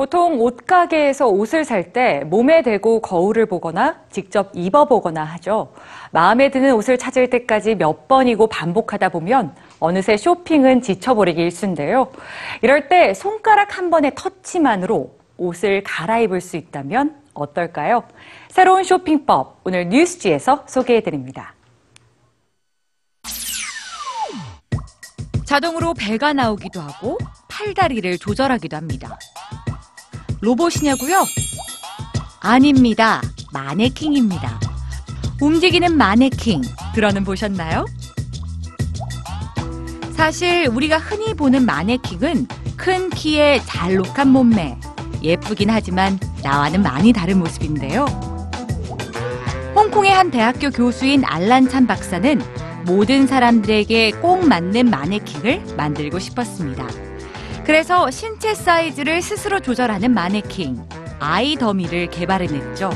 보통 옷가게에서 옷을 살 때 몸에 대고 거울을 보거나 직접 입어보거나 하죠. 마음에 드는 옷을 찾을 때까지 몇 번이고 반복하다 보면 어느새 쇼핑은 지쳐버리기 일쑤인데요. 이럴 때 손가락 한 번의 터치만으로 옷을 갈아입을 수 있다면 어떨까요? 새로운 쇼핑법 오늘 뉴스지에서 소개해드립니다. 자동으로 배가 나오기도 하고 팔다리를 조절하기도 합니다. 로봇이냐고요? 아닙니다. 마네킹입니다. 움직이는 마네킹 들어는 보셨나요? 사실 우리가 흔히 보는 마네킹은 큰 키에 잘록한 몸매, 예쁘긴 하지만 나와는 많이 다른 모습인데요. 홍콩의 한 대학교 교수인 알란 찬 박사는 모든 사람들에게 꼭 맞는 마네킹을 만들고 싶었습니다. 그래서 신체 사이즈를 스스로 조절하는 마네킹, 아이 더미를 개발해냈죠.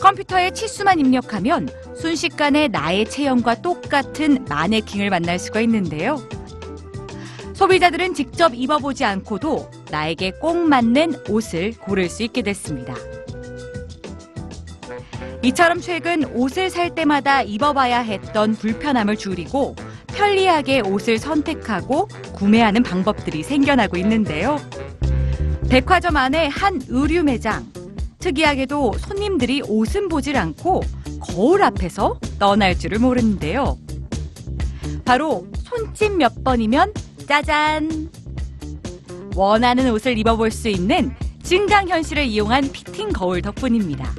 컴퓨터에 치수만 입력하면 순식간에 나의 체형과 똑같은 마네킹을 만날 수가 있는데요. 소비자들은 직접 입어보지 않고도 나에게 꼭 맞는 옷을 고를 수 있게 됐습니다. 이처럼 최근 옷을 살 때마다 입어봐야 했던 불편함을 줄이고 편리하게 옷을 선택하고 구매하는 방법들이 생겨나고 있는데요. 백화점 안에 한 의류 매장. 특이하게도 손님들이 옷은 보질 않고 거울 앞에서 떠날 줄을 모르는데요. 바로 손짓 몇 번이면 짜잔! 원하는 옷을 입어볼 수 있는 증강현실을 이용한 피팅 거울 덕분입니다.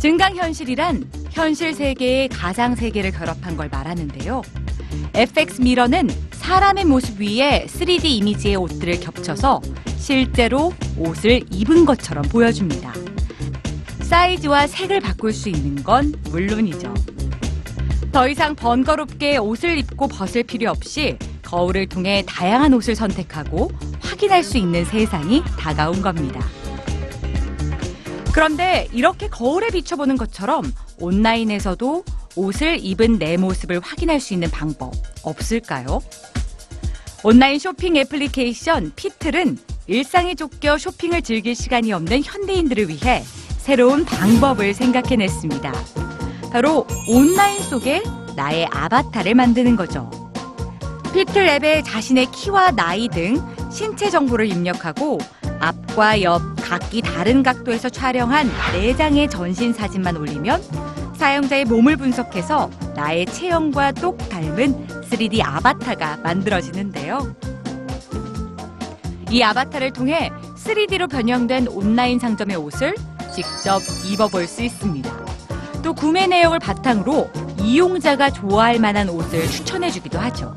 증강현실이란 현실 세계의 가상 세계를 결합한 걸 말하는데요. FX 미러는 사람의 모습 위에 3D 이미지의 옷들을 겹쳐서 실제로 옷을 입은 것처럼 보여줍니다. 사이즈와 색을 바꿀 수 있는 건 물론이죠. 더 이상 번거롭게 옷을 입고 벗을 필요 없이 거울을 통해 다양한 옷을 선택하고 확인할 수 있는 세상이 다가온 겁니다. 그런데 이렇게 거울에 비춰보는 것처럼 온라인에서도 옷을 입은 내 모습을 확인할 수 있는 방법 없을까요? 온라인 쇼핑 애플리케이션 피틀은 일상에 쫓겨 쇼핑을 즐길 시간이 없는 현대인들을 위해 새로운 방법을 생각해냈습니다. 바로 온라인 속에 나의 아바타를 만드는 거죠. 피틀 앱에 자신의 키와 나이 등 신체 정보를 입력하고 앞과 옆 각기 다른 각도에서 촬영한 4장의 전신 사진만 올리면 사용자의 몸을 분석해서 나의 체형과 똑 닮은 3D 아바타가 만들어지는데요. 이 아바타를 통해 3D로 변형된 온라인 상점의 옷을 직접 입어볼 수 있습니다. 또 구매 내역을 바탕으로 이용자가 좋아할 만한 옷을 추천해주기도 하죠.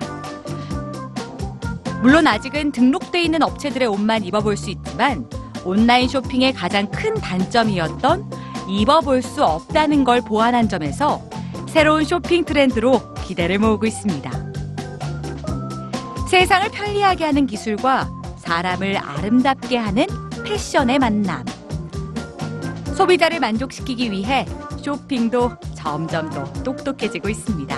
물론 아직은 등록돼 있는 업체들의 옷만 입어볼 수 있지만 온라인 쇼핑의 가장 큰 단점이었던 입어볼 수 없다는 걸 보완한 점에서 새로운 쇼핑 트렌드로 기대를 모으고 있습니다. 세상을 편리하게 하는 기술과 사람을 아름답게 하는 패션의 만남. 소비자를 만족시키기 위해 쇼핑도 점점 더 똑똑해지고 있습니다.